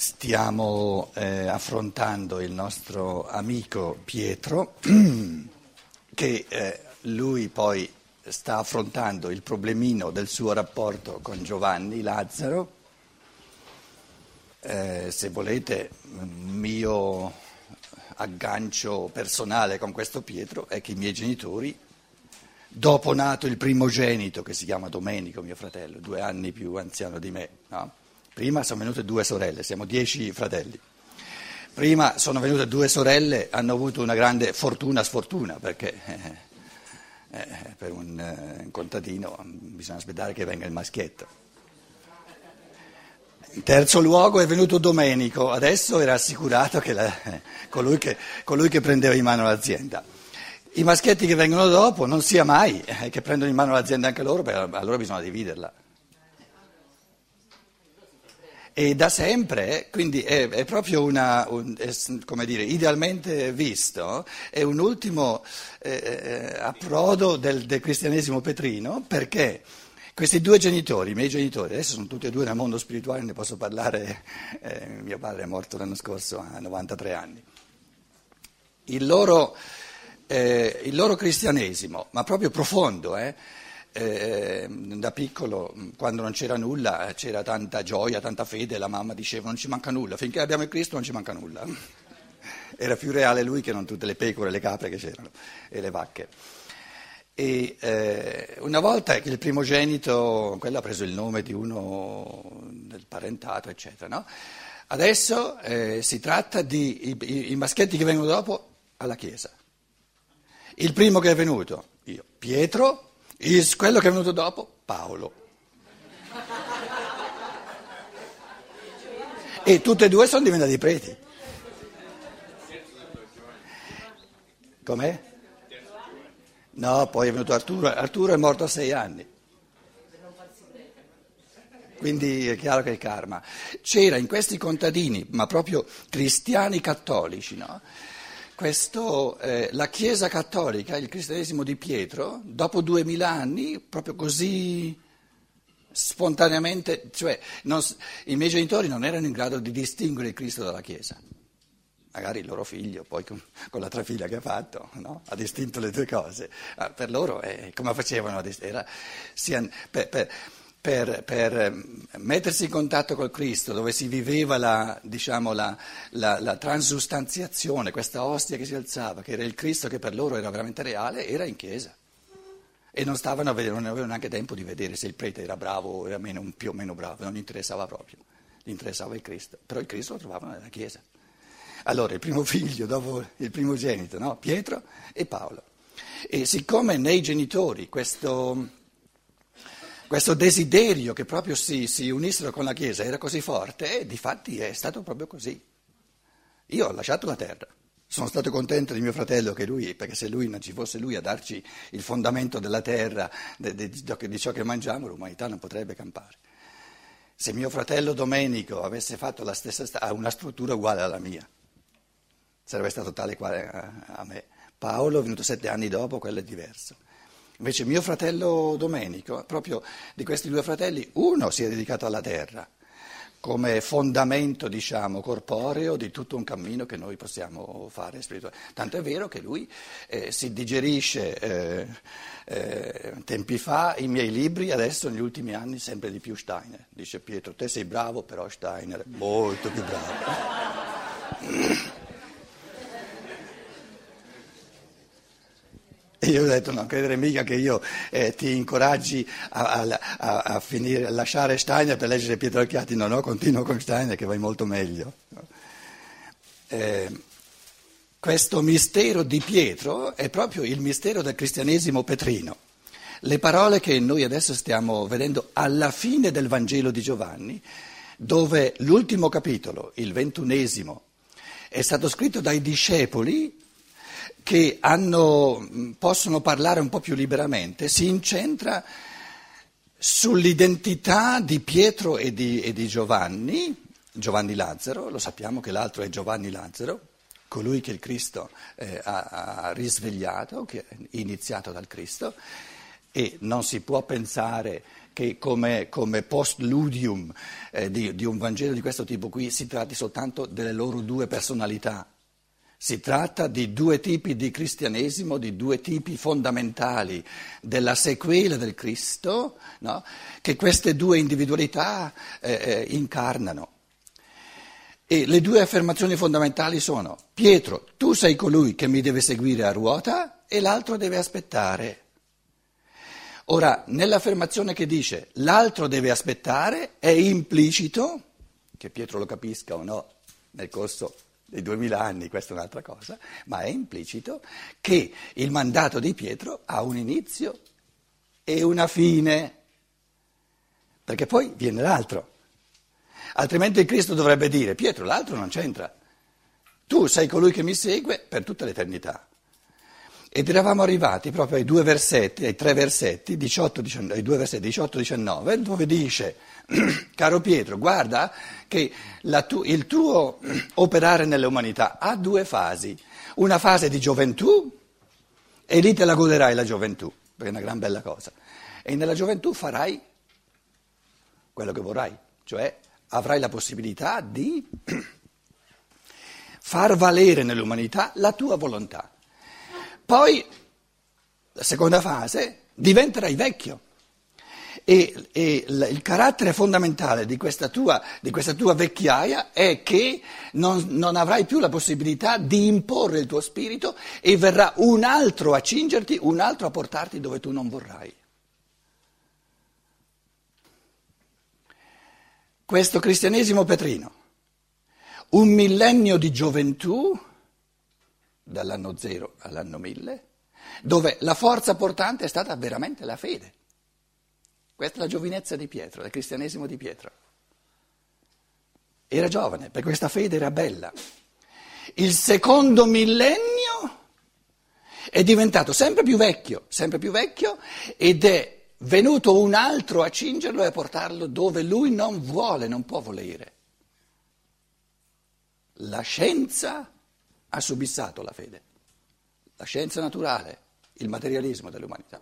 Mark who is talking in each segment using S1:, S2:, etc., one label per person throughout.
S1: Stiamo eh, affrontando il nostro amico Pietro, che eh, lui poi sta affrontando il problemino del suo rapporto con Giovanni Lazzaro. Eh, se volete, mio aggancio personale con questo Pietro è che i miei genitori, dopo nato il primogenito, che si chiama Domenico, mio fratello, due anni più anziano di me, no? Prima sono venute due sorelle, siamo dieci fratelli. Prima sono venute due sorelle, hanno avuto una grande fortuna, sfortuna, perché eh, eh, per un, eh, un contadino bisogna aspettare che venga il maschietto. In terzo luogo è venuto Domenico, adesso era assicurato che la, colui, che, colui che prendeva in mano l'azienda. I maschietti che vengono dopo non sia mai eh, che prendono in mano l'azienda anche loro, allora bisogna dividerla e da sempre, quindi è, è proprio una, un, è, come dire, idealmente visto, è un ultimo eh, eh, approdo del, del cristianesimo petrino perché questi due genitori, i miei genitori, adesso sono tutti e due nel mondo spirituale, ne posso parlare, eh, mio padre è morto l'anno scorso a 93 anni, il loro, eh, il loro cristianesimo, ma proprio profondo, eh, eh, da piccolo, quando non c'era nulla, c'era tanta gioia, tanta fede, la mamma diceva non ci manca nulla, finché abbiamo il Cristo non ci manca nulla. Era più reale lui che non tutte le pecore, le capre che c'erano e le vacche. E eh, una volta che il primogenito, quello ha preso il nome di uno del parentato, eccetera, no? Adesso eh, si tratta di i, i maschietti che vengono dopo alla Chiesa. Il primo che è venuto, io, Pietro, il, quello che è venuto dopo, Paolo. E tutti e due sono diventati preti. Com'è? No, poi è venuto Arturo. Arturo è morto a sei anni. Quindi è chiaro che è karma. C'era in questi contadini, ma proprio cristiani cattolici, no? Questo, eh, la Chiesa cattolica, il cristianesimo di Pietro, dopo duemila anni, proprio così spontaneamente, cioè non, i miei genitori non erano in grado di distinguere il Cristo dalla Chiesa. Magari il loro figlio, poi con, con l'altra figlia che ha fatto, no? ha distinto le due cose. Ah, per loro, eh, come facevano? Era, sia, per, per, per, per, ehm, mettersi in contatto col Cristo, dove si viveva la, diciamo, la, la, la, transustanziazione, questa ostia che si alzava, che era il Cristo che per loro era veramente reale, era in chiesa. E non, stavano a vedere, non avevano neanche tempo di vedere se il prete era bravo o era meno, più o meno bravo, non gli interessava proprio, gli interessava il Cristo. Però il Cristo lo trovavano nella chiesa. Allora, il primo figlio, dopo il primogenito, no? Pietro e Paolo. E siccome nei genitori questo questo desiderio che proprio si, si, unissero con la Chiesa era così forte e di fatti è stato proprio così. Io ho lasciato la terra, sono stato contento di mio fratello che lui, perché se lui non ci fosse lui a darci il fondamento della terra, di, di, di ciò che mangiamo, l'umanità non potrebbe campare. Se mio fratello Domenico avesse fatto la stessa, una struttura uguale alla mia, sarebbe stato tale quale a, a me. Paolo, venuto sette anni dopo, quello è diverso. Invece mio fratello Domenico, proprio di questi due fratelli, uno si è dedicato alla terra come fondamento, diciamo, corporeo di tutto un cammino che noi possiamo fare spirituale. Tanto è vero che lui eh, si digerisce eh, eh, tempi fa i miei libri, adesso negli ultimi anni sempre di più Steiner. Dice Pietro, te sei bravo, però Steiner è molto più bravo. E io ho detto non credere mica che io eh, ti incoraggi a, a, a, finire, a, lasciare Steiner per leggere Pietro Alchiati, no, no, continuo con Steiner che vai molto meglio. Eh, questo mistero di Pietro è proprio il mistero del cristianesimo petrino. Le parole che noi adesso stiamo vedendo alla fine del Vangelo di Giovanni, dove l'ultimo capitolo, il ventunesimo, è stato scritto dai discepoli che hanno, possono parlare un po' più liberamente, si incentra sull'identità di Pietro e di, e di Giovanni, Giovanni Lazzaro, lo sappiamo che l'altro è Giovanni Lazzaro, colui che il Cristo eh, ha, ha, risvegliato, che è iniziato dal Cristo, e non si può pensare che come, come postludium eh, di, di un Vangelo di questo tipo qui si tratti soltanto delle loro due personalità. Si tratta di due tipi di cristianesimo, di due tipi fondamentali della sequela del Cristo, no? che queste due individualità eh, eh, incarnano. E le due affermazioni fondamentali sono Pietro, tu sei colui che mi deve seguire a ruota e l'altro deve aspettare. Ora, nell'affermazione che dice l'altro deve aspettare è implicito, che Pietro lo capisca o no nel corso dei duemila anni, questa è un'altra cosa, ma è implicito che il mandato di Pietro ha un inizio e una fine, perché poi viene l'altro. Altrimenti il Cristo dovrebbe dire, Pietro, l'altro non c'entra, tu sei colui che mi segue per tutta l'eternità. Ed eravamo arrivati proprio ai due versetti, ai tre versetti, 18, 19, ai due versetti 18-19, dove dice, caro Pietro, guarda che tu, il tuo operare nell'umanità ha due fasi, una fase di gioventù e lì te la goderai la gioventù, perché è una gran bella cosa, e nella gioventù farai quello che vorrai, cioè avrai la possibilità di far valere nell'umanità la tua volontà. Poi, la seconda fase, diventerai vecchio. E, e il, il carattere fondamentale di questa tua, di questa tua vecchiaia è che non, non, avrai più la possibilità di imporre il tuo spirito e verrà un altro a cingerti, un altro a portarti dove tu non vorrai. Questo cristianesimo petrino, un millennio di gioventù, dall'anno zero all'anno mille, dove la forza portante è stata veramente la fede. Questa è la giovinezza di Pietro, del cristianesimo di Pietro. Era giovane, perché questa fede era bella. Il secondo millennio è diventato sempre più vecchio, sempre più vecchio ed è venuto un altro a cingerlo e a portarlo dove lui non vuole, non può volere. La scienza ha subissato la fede, la scienza naturale, il materialismo dell'umanità.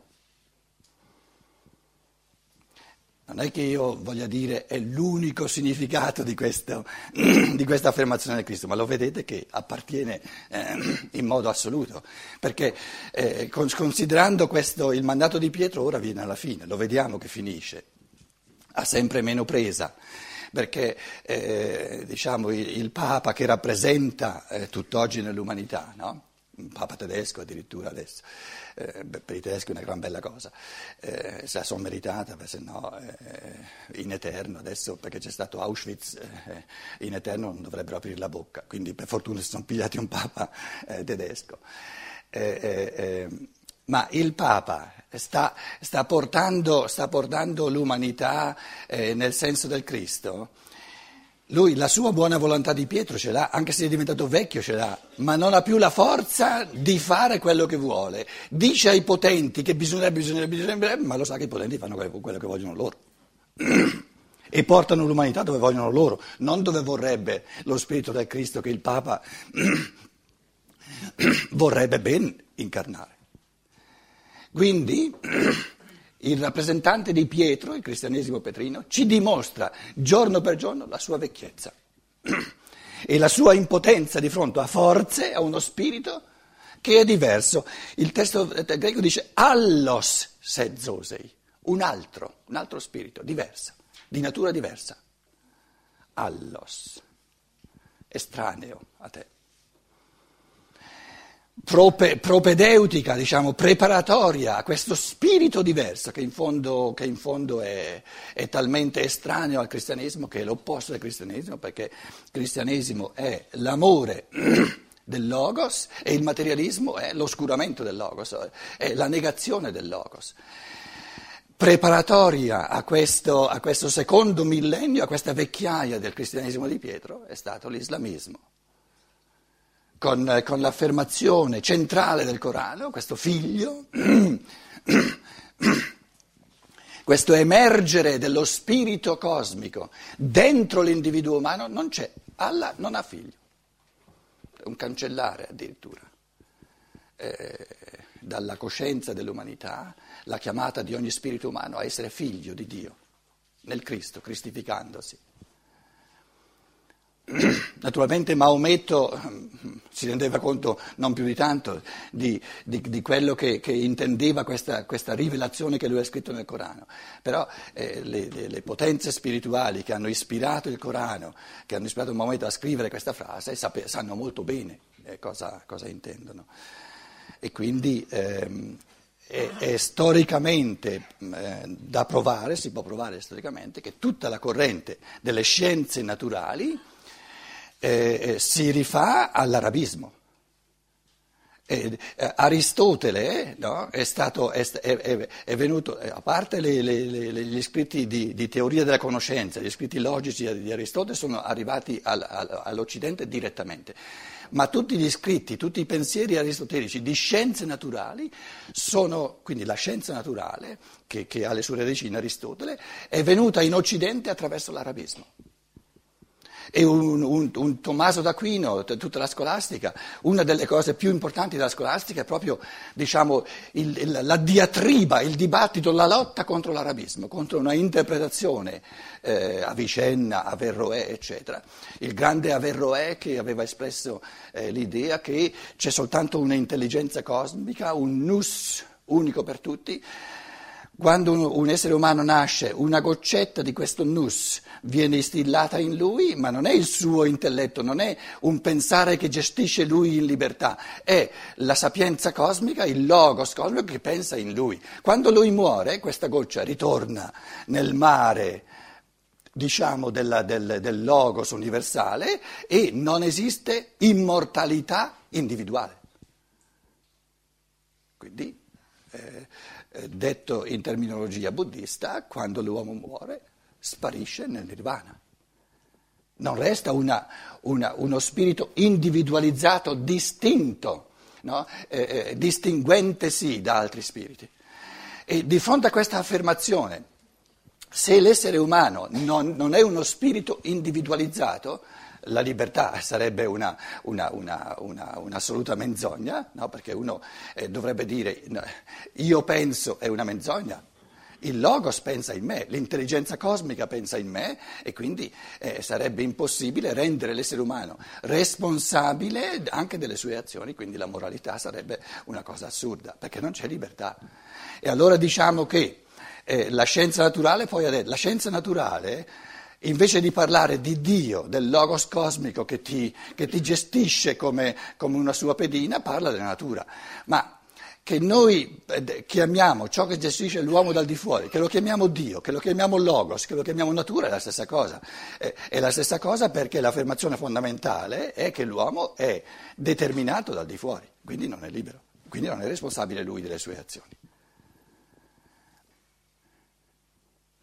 S1: Non è che io voglia dire è l'unico significato di, questo, di questa affermazione del Cristo, ma lo vedete che appartiene eh, in modo assoluto, perché eh, considerando questo, il mandato di Pietro ora viene alla fine, lo vediamo che finisce, ha sempre meno presa perché eh, diciamo, il, Papa che rappresenta eh, tutt'oggi nell'umanità, no? un Papa tedesco addirittura adesso, eh, per i tedeschi è una gran bella cosa, eh, se la sono meritata, se no eh, in eterno adesso perché c'è stato Auschwitz, eh, in eterno non dovrebbero aprire la bocca, quindi per fortuna si sono pigliati un Papa eh, tedesco. Ma il Papa sta, sta, portando, sta portando, l'umanità eh, nel senso del Cristo. Lui la sua buona volontà di Pietro ce l'ha, anche se è diventato vecchio ce l'ha, ma non ha più la forza di fare quello che vuole. Dice ai potenti che bisognerebbe, bisognerebbe, bisognerebbe, ma lo sa che i potenti fanno quello che vogliono loro. e portano l'umanità dove vogliono loro, non dove vorrebbe lo Spirito del Cristo che il Papa vorrebbe ben incarnare. Quindi il rappresentante di Pietro, il cristianesimo petrino, ci dimostra giorno per giorno la sua vecchiezza e la sua impotenza di fronte a forze, a uno spirito che è diverso. Il testo greco dice allos sedzosei, un altro, un altro spirito, diverso, di natura diversa. Allos, estraneo a te prope, propedeutica, diciamo, preparatoria a questo spirito diverso che in fondo, che in fondo è, è, talmente estraneo al cristianesimo che è l'opposto del cristianesimo perché il cristianesimo è l'amore del logos e il materialismo è l'oscuramento del logos, è la negazione del logos. Preparatoria a questo, a questo secondo millennio, a questa vecchiaia del cristianesimo di Pietro è stato l'islamismo con, con l'affermazione centrale del Corano, questo figlio, questo emergere dello spirito cosmico dentro l'individuo umano non c'è. Allah non ha figlio, è un cancellare addirittura. Eh, dalla coscienza dell'umanità la chiamata di ogni spirito umano a essere figlio di Dio, nel Cristo, cristificandosi. Naturalmente Maometto ehm, si rendeva conto non più di tanto di, di, di quello che, che intendeva questa, questa, rivelazione che lui ha scritto nel Corano, però eh, le, le, le, potenze spirituali che hanno ispirato il Corano, che hanno ispirato Maometto a scrivere questa frase, sape, sanno molto bene eh, cosa, cosa, intendono. E quindi ehm, è, è, storicamente eh, da provare, si può provare storicamente, che tutta la corrente delle scienze naturali eh, eh, si rifà all'arabismo. Eh, Aristotele no, è, stato, è, è, è, venuto, eh, a parte le, le, le, gli scritti di, di, teoria della conoscenza, gli scritti logici di Aristotele sono arrivati al, al, all'Occidente direttamente, ma tutti gli scritti, tutti i pensieri aristotelici di scienze naturali sono, quindi la scienza naturale, che, che ha le sue radici in Aristotele, è venuta in Occidente attraverso l'arabismo e un, un, un, Tommaso d'Aquino, tutta la scolastica, una delle cose più importanti della scolastica è proprio diciamo, il, il, la diatriba, il dibattito, la lotta contro l'arabismo, contro una interpretazione eh, Avicenna, Averroè, eccetera. Il grande Averroè che aveva espresso eh, l'idea che c'è soltanto un'intelligenza cosmica, un nus unico per tutti, quando un, essere umano nasce, una goccetta di questo nus viene instillata in lui, ma non è il suo intelletto, non è un pensare che gestisce lui in libertà, è la sapienza cosmica, il logos cosmico che pensa in lui. Quando lui muore, questa goccia ritorna nel mare diciamo, della, del, del logos universale e non esiste immortalità individuale. Quindi eh, detto in terminologia buddista, quando l'uomo muore sparisce nel nirvana. Non resta una, una, uno spirito individualizzato, distinto, no? eh, eh, distinguentesi da altri spiriti. E di fronte a questa affermazione, se l'essere umano non, non è uno spirito individualizzato, la libertà sarebbe una, una, una, un'assoluta menzogna, no? perché uno eh, dovrebbe dire io penso è una menzogna. Il logos pensa in me, l'intelligenza cosmica pensa in me e quindi eh, sarebbe impossibile rendere l'essere umano responsabile anche delle sue azioni, quindi la moralità sarebbe una cosa assurda, perché non c'è libertà. E allora diciamo che eh, la scienza naturale poi la scienza naturale invece di parlare di Dio, del logos cosmico che ti, che ti gestisce come, come, una sua pedina, parla della natura. Ma che noi eh, chiamiamo ciò che gestisce l'uomo dal di fuori, che lo chiamiamo Dio, che lo chiamiamo logos, che lo chiamiamo natura, è la stessa cosa. È la stessa cosa perché l'affermazione fondamentale è che l'uomo è determinato dal di fuori, quindi non è libero, quindi non è responsabile lui delle sue azioni.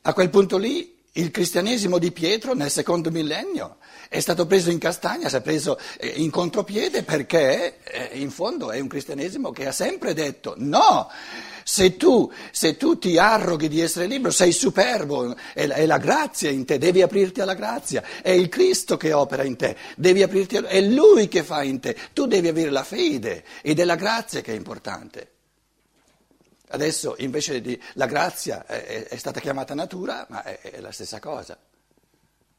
S1: A quel punto lì il cristianesimo di Pietro nel secondo millennio è stato preso in castagna, si è preso eh, in contropiede perché eh, in fondo è un cristianesimo che ha sempre detto no, se tu, se tu ti arroghi di essere libero sei superbo, è è la, grazia in te, devi aprirti alla grazia, è il Cristo che opera in te, devi aprirti, è Lui che fa in te, tu devi avere la fede ed è la grazia che è importante. Adesso invece di, la grazia è, è, stata chiamata natura, ma è, è la stessa cosa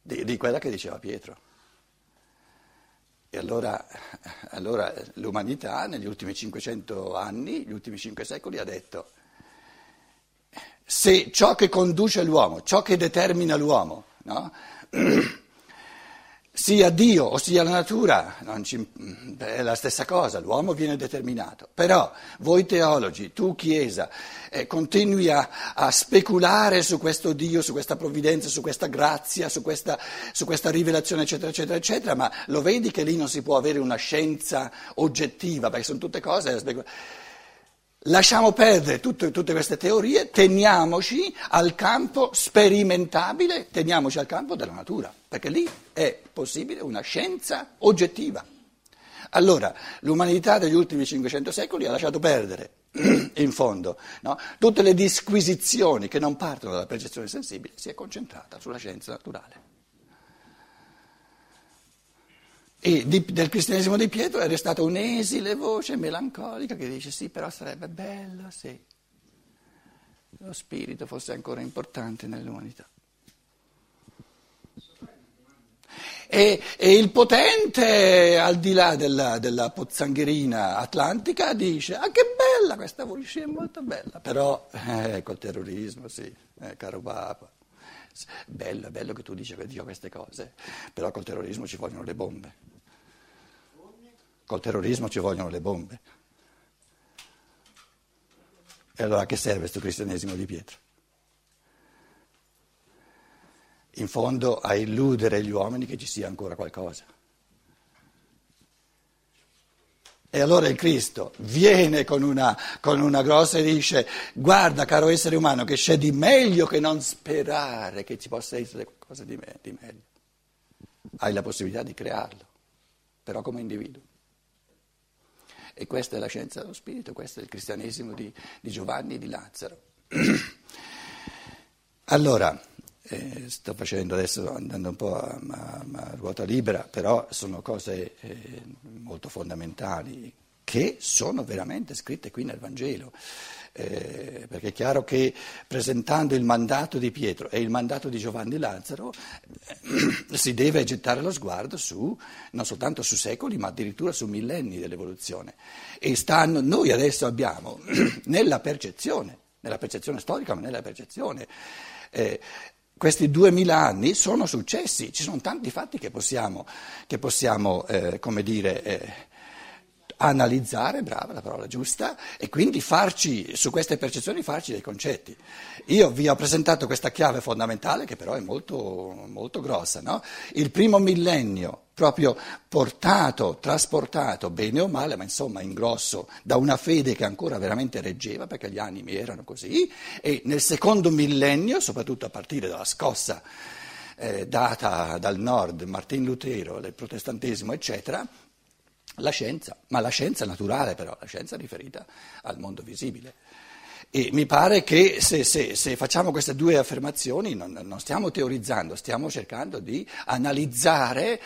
S1: di, di, quella che diceva Pietro. E allora, allora l'umanità negli ultimi 500 anni, gli ultimi 5 secoli, ha detto, se ciò che conduce l'uomo, ciò che determina l'uomo, no? sia Dio o sia la natura, ci, è la stessa cosa, l'uomo viene determinato. Però voi teologi, tu Chiesa, eh, continui a, a, speculare su questo Dio, su questa provvidenza, su questa grazia, su questa, su questa, rivelazione, eccetera, eccetera, eccetera, ma lo vedi che lì non si può avere una scienza oggettiva, perché sono tutte cose da speculare. Lasciamo perdere tutte, tutte, queste teorie, teniamoci al campo sperimentabile, teniamoci al campo della natura, perché lì è possibile una scienza oggettiva. Allora, l'umanità degli ultimi 500 secoli ha lasciato perdere, in fondo, no? tutte le disquisizioni che non partono dalla percezione sensibile, si è concentrata sulla scienza naturale. E di, del cristianesimo di Pietro è restata un'esile voce melancolica che dice sì, però sarebbe bello se lo spirito fosse ancora importante nell'umanità. E, e, il potente, al di là della, della, pozzangherina atlantica, dice: Ah, che bella questa voce, è molto bella. Però, eh, col terrorismo, sì, eh, caro Papa. Bello, è bello che tu dici che dico queste cose, però col terrorismo ci vogliono le bombe. Col terrorismo ci vogliono le bombe. E allora a che serve questo cristianesimo di Pietro? in fondo a illudere gli uomini che ci sia ancora qualcosa. E allora il Cristo viene con una, con una, grossa e dice, guarda caro essere umano che c'è di meglio che non sperare che ci possa essere qualcosa di, me, di meglio. Hai la possibilità di crearlo, però come individuo. E questa è la scienza dello spirito, questo è il cristianesimo di, di Giovanni e di Lazzaro. allora, eh, sto facendo adesso andando un po' a, a, a ruota libera, però sono cose eh, molto fondamentali che sono veramente scritte qui nel Vangelo. Eh, perché è chiaro che presentando il mandato di Pietro e il mandato di Giovanni Lazzaro eh, si deve gettare lo sguardo su, non soltanto su secoli, ma addirittura su millenni dell'evoluzione. E stanno, noi adesso abbiamo nella percezione, nella percezione storica, ma nella percezione, eh, questi duemila anni sono successi, ci sono tanti fatti che possiamo, che possiamo eh, come dire, eh, analizzare, brava la parola giusta, e quindi farci, su queste percezioni farci dei concetti. Io vi ho presentato questa chiave fondamentale che però è molto, molto grossa. No? Il primo millennio, proprio portato, trasportato, bene o male, ma insomma in grosso, da una fede che ancora veramente reggeva, perché gli animi erano così, e nel secondo millennio, soprattutto a partire dalla scossa eh, data dal nord, Martin Lutero, del protestantesimo, eccetera, la scienza, ma la scienza naturale però, la scienza riferita al mondo visibile. E mi pare che se, se, se facciamo queste due affermazioni non, non, stiamo teorizzando, stiamo cercando di analizzare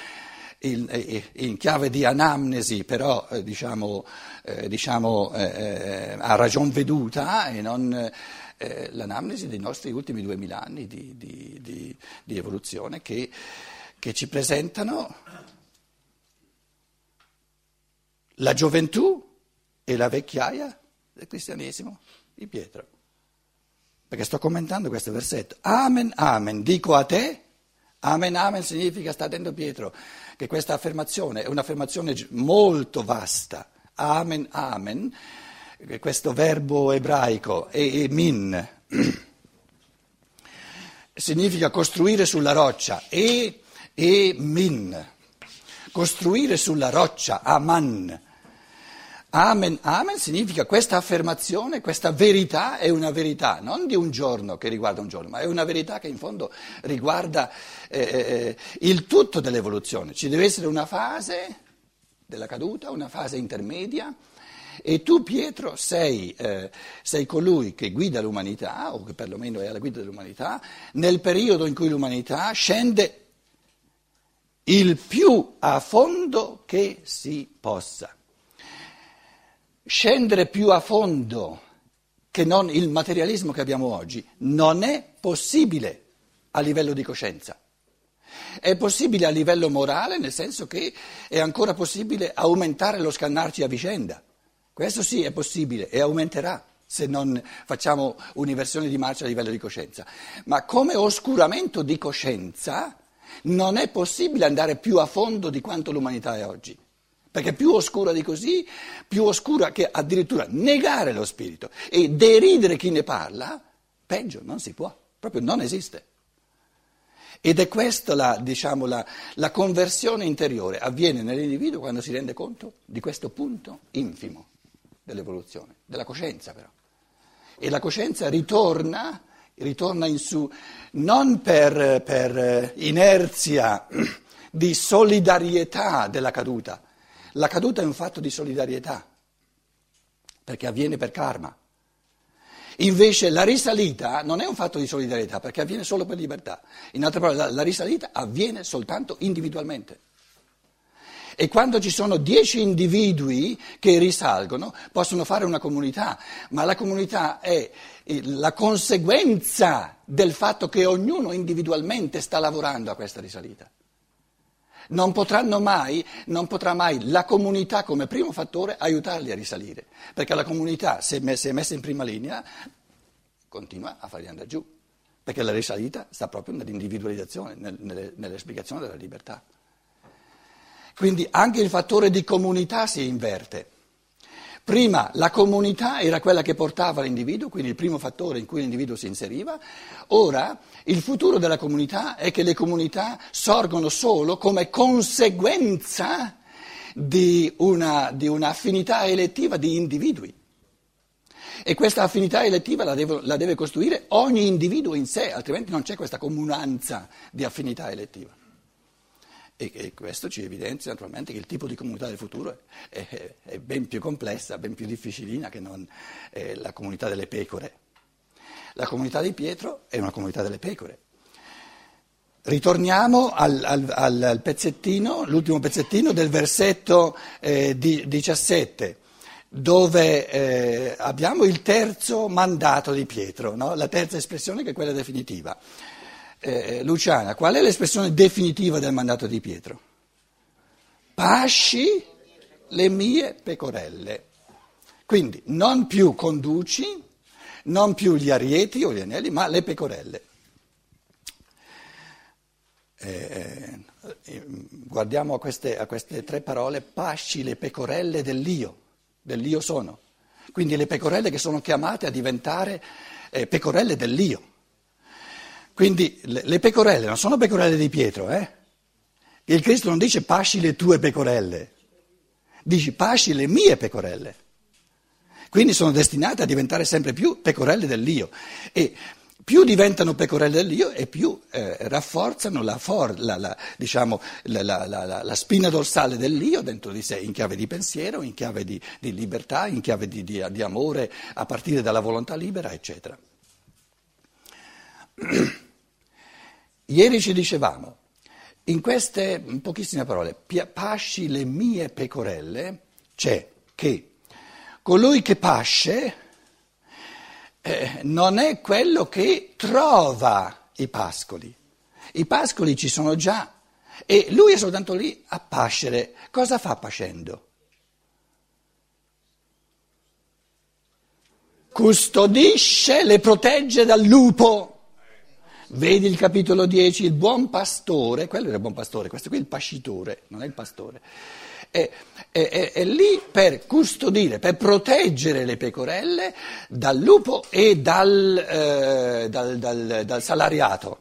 S1: eh, in chiave di anamnesi, però eh, diciamo, eh, diciamo eh, eh a ragion veduta e non eh, l'anamnesi dei nostri ultimi duemila anni di, di, di, di evoluzione che, che ci presentano la gioventù e la vecchiaia del cristianesimo di Pietro. Perché sto commentando questo versetto. Amen, amen, dico a te, amen, amen significa, sta dentro Pietro, che questa affermazione è un'affermazione molto vasta. Amen, amen, questo verbo ebraico, e, min, significa costruire sulla roccia, e, e min, costruire sulla roccia, aman Amen, amen significa questa affermazione, questa verità è una verità non di un giorno che riguarda un giorno, ma è una verità che in fondo riguarda eh, eh, il tutto dell'evoluzione. Ci deve essere una fase della caduta, una fase intermedia e tu Pietro sei, eh, sei colui che guida l'umanità, o che perlomeno è alla guida dell'umanità, nel periodo in cui l'umanità scende il più a fondo che si possa scendere più a fondo che non il materialismo che abbiamo oggi non è possibile a livello di coscienza. È possibile a livello morale, nel senso che è ancora possibile aumentare lo scannarci a vicenda. Questo sì è possibile e aumenterà se non facciamo un'inversione di marcia a livello di coscienza. Ma come oscuramento di coscienza non è possibile andare più a fondo di quanto l'umanità è oggi. Perché più oscura di così, più oscura che addirittura negare lo spirito e deridere chi ne parla, peggio non si può, proprio non esiste. Ed è questa la, diciamo, la, la conversione interiore, avviene nell'individuo quando si rende conto di questo punto infimo dell'evoluzione, della coscienza però. E la coscienza ritorna, ritorna in su non per, per inerzia di solidarietà della caduta, la caduta è un fatto di solidarietà, perché avviene per karma. Invece la risalita non è un fatto di solidarietà, perché avviene solo per libertà. In altre parole, la, la risalita avviene soltanto individualmente. E quando ci sono dieci individui che risalgono, possono fare una comunità, ma la comunità è la conseguenza del fatto che ognuno individualmente sta lavorando a questa risalita. Non, mai, non potrà mai la comunità come primo fattore aiutarli a risalire, perché la comunità, se è messa in prima linea, continua a farli andare giù, perché la risalita sta proprio nell'individualizzazione, nell'esplicazione della libertà. Quindi anche il fattore di comunità si inverte. Prima la comunità era quella che portava l'individuo, quindi il primo fattore in cui l'individuo si inseriva, ora il futuro della comunità è che le comunità sorgono solo come conseguenza di, una, di un'affinità elettiva di individui. E questa affinità elettiva la deve, la deve costruire ogni individuo in sé, altrimenti non c'è questa comunanza di affinità elettiva. E, e, questo ci evidenzia naturalmente che il tipo di comunità del futuro è, è, è ben più complessa, ben più difficilina che non eh, la comunità delle pecore. La comunità di Pietro è una comunità delle pecore. Ritorniamo al, al, al pezzettino, l'ultimo pezzettino del versetto eh, di, 17, dove eh, abbiamo il terzo mandato di Pietro, no? la terza espressione che è quella definitiva. Eh, eh, Luciana, qual è l'espressione definitiva del mandato di Pietro? Pasci le mie pecorelle. Quindi non più conduci, non più gli arieti o gli anelli, ma le pecorelle. Eh, eh, guardiamo a queste, a queste tre parole, pasci le pecorelle dell'io, dell'io sono. Quindi le pecorelle che sono chiamate a diventare eh, pecorelle dell'io. Quindi le pecorelle non sono pecorelle di Pietro, eh? Il Cristo non dice pasci le tue pecorelle, dice pasci le mie pecorelle. Quindi sono destinate a diventare sempre più pecorelle dell'io. E più diventano pecorelle dell'io e più eh, rafforzano la, for, la, la, diciamo, la, spina dorsale dell'io dentro di sé, in chiave di pensiero, in chiave di, di libertà, in chiave di, di, di amore a partire dalla volontà libera, eccetera. Ieri ci dicevamo, in queste pochissime parole, pasci le mie pecorelle, c'è che colui che pasce eh, non è quello che trova i pascoli. I pascoli ci sono già e lui è soltanto lì a pascere. Cosa fa pascendo? Custodisce, le protegge dal lupo. Vedi il capitolo 10, il buon pastore, quello era il buon pastore, questo qui è il pascitore, non è il pastore. È, è, è, è, lì per custodire, per proteggere le pecorelle dal lupo e dal, eh, dal, dal, dal salariato.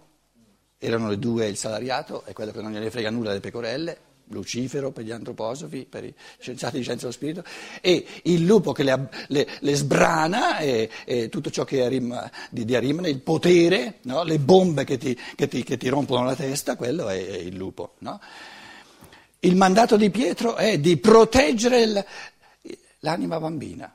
S1: Erano le due, il salariato è quello che non gliene frega nulla delle pecorelle, Lucifero per gli antroposofi, per i scienziati di scienza dello spirito, e il lupo che le, le, le sbrana e, e, tutto ciò che arrim, di, di arrimane, il potere, no? le bombe che ti, che, ti, che ti, rompono la testa, quello è, è il lupo. No? Il mandato di Pietro è di proteggere l'anima bambina.